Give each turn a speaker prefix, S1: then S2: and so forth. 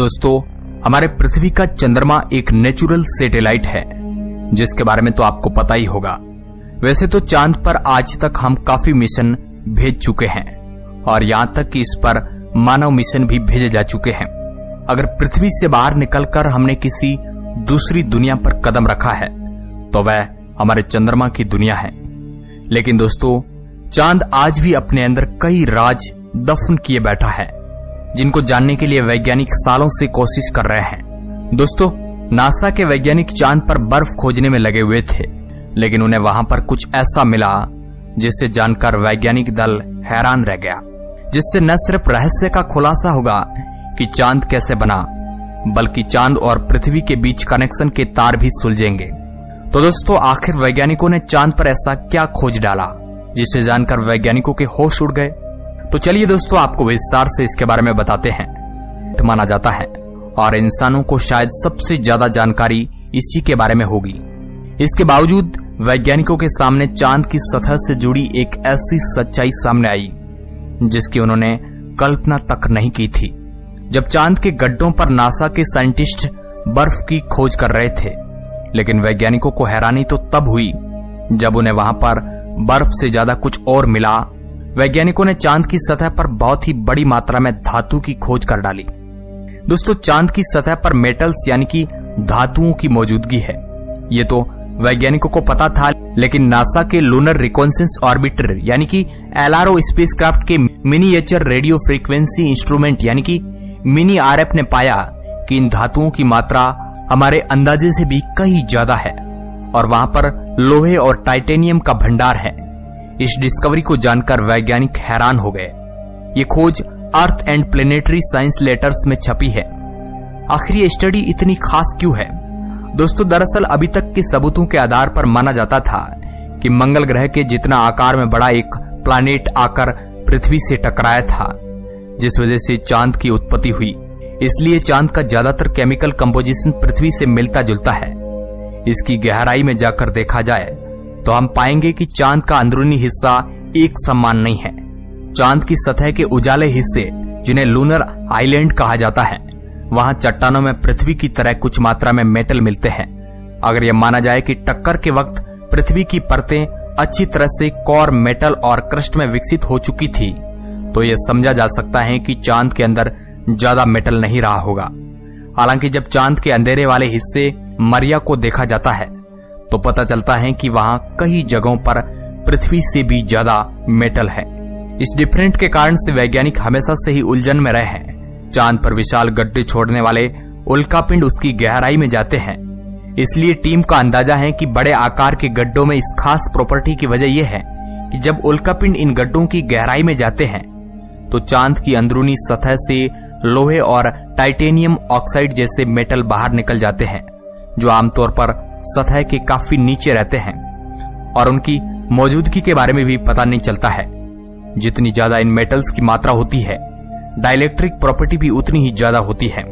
S1: दोस्तों, हमारे पृथ्वी का चंद्रमा एक नेचुरल सैटेलाइट है, जिसके बारे में तो आपको पता ही होगा। वैसे तो चाँद पर आज तक हम काफ़ी मिशन भेज चुके हैं, और यहाँ तक कि इस पर मानव मिशन भी भेजे जा चुके हैं। अगर पृथ्वी से बाहर निकलकर हमने किसी दूसरी दुनिया पर कदम रखा है तो वह हमारे चंद्रमा की दुनिया है। लेकिन दोस्तों, चाँद आज भी अपने अंदर कई राज दफन किए बैठा है। जिनको जानने के लिए वैज्ञानिक सालों से कोशिश कर रहे हैं। दोस्तों, नासा के वैज्ञानिक चाँद पर बर्फ़ खोजने में लगे हुए थे, लेकिन उन्हें वहाँ पर कुछ ऐसा मिला, जिससे जानकर वैज्ञानिक दल हैरान रह गया, जिससे न सिर्फ़ रहस्य का खुलासा होगा कि चाँद कैसे बना, बल्कि चाँद और पृथ्वी के बीच कनेक्शन के तार भी सुलझेंगे। तो दोस्तों, आखिर वैज्ञानिकों ने चाँद पर ऐसा क्या खोज डाला जिसे जानकर वैज्ञानिकों के होश उड़ गए? तो चलिए दोस्तों, आपको विस्तार से इसके बारे में बताते हैं। माना जाता है, और इंसानों को शायद सबसे ज़्यादा जानकारी इसी के बारे में होगी। इसके बावजूद, वैज्ञानिकों के सामने चाँद की सतह से जुड़ी एक ऐसी सच्चाई सामने आई, जिसकी उन्होंने कल्पना तक नहीं की थी। जब चाँद के गड्ढों पर नासा के साइंटिस्ट बर्फ़ की खोज कर रहे थे, लेकिन वैज्ञानिकों को हैरानी तो तब हुई, जब उन्हें वहाँ पर बर्फ़ से ज़्यादा कुछ और मिला वैज्ञानिकों ने चाँद की सतह पर बहुत ही बड़ी मात्रा में धातु की खोज कर डाली। दोस्तों, चाँद की सतह पर मेटल्स यानी कि धातुओं की मौजूदगी है। ये तो वैज्ञानिकों को पता था, लेकिन नासा के लूनर रिकॉन्सेंस ऑर्बिटर यानी कि एलआरओ स्पेसक्राफ्ट के मिनीएचर रेडियो फ्रीक्वेंसी इंस्ट्रूमेंट यानी कि मिनी आरएफ ने पाया कि इन धातुओं की मात्रा हमारे अंदाजे से भी कहीं ज़्यादा है, और वहाँ पर लोहे और टाइटेनियम का भंडार है। इस डिस्कवरी को जानकर वैज्ञानिक हैरान हो गए। ये खोज Earth and Planetary Science Letters में छपी है। आखिर ये स्टडी इतनी खास क्यों है? दोस्तों, दरअसल अभी तक के सबूतों के आधार पर माना जाता था कि मंगल ग्रह के जितना आकार में बड़ा एक प्लानेट आकर पृथ्वी से टकराया था, जिस वजह से चाँद की उत्पत्ति हुई। इसलिए चाँद का ज़्यादातर केमिकल कंपोजिशन पृथ्वी से मिलता जुलता है। इसकी गहराई में जाकर देखा जाए तो हम पाएँगे कि चाँद का अंदरूनी हिस्सा एक समान नहीं है। चाँद की सतह के उजाले हिस्से, जिन्हें लूनर आइलैंड कहा जाता है, वहाँ चट्टानों में पृथ्वी की तरह कुछ मात्रा में मेटल मिलते हैं। अगर यह माना जाए कि टक्कर के वक्त पृथ्वी की परतें अच्छी तरह से कोर मेटल और क्रस्ट में विकसित हो चुकी थी तो यह समझा जा सकता है कि चाँद के अंदर ज़्यादा मेटल नहीं रहा होगा। हालाँकि जब चाँद के अंधेरे वाले हिस्से मरिया को देखा जाता है तो पता चलता है कि वहाँ कई जगहों पर पृथ्वी से भी ज़्यादा मेटल है। इस डिफरेंट के कारण से वैज्ञानिक हमेशा से ही उलझन में रहे हैं। चाँद पर विशाल गड्ढे छोड़ने वाले उल्कापिंड उसकी गहराई में जाते हैं। इसलिए टीम का अंदाज़ा है कि बड़े आकार के गड्ढों में इस खास प्रॉपर्टी की वजह यह है कि जब उल्कापिंड इन गड्ढों की गहराई में जाते हैं तो चाँद की अंदरूनी सतह से लोहे और टाइटेनियम ऑक्साइड जैसे मेटल बाहर निकल जाते हैं, जो आमतौर पर सतह के काफ़ी नीचे रहते हैं और उनकी मौजूदगी के बारे में भी पता नहीं चलता है। जितनी ज़्यादा इन मेटल्स की मात्रा होती है डायलैक्ट्रिक प्रॉपर्टी भी उतनी ही ज़्यादा होती है।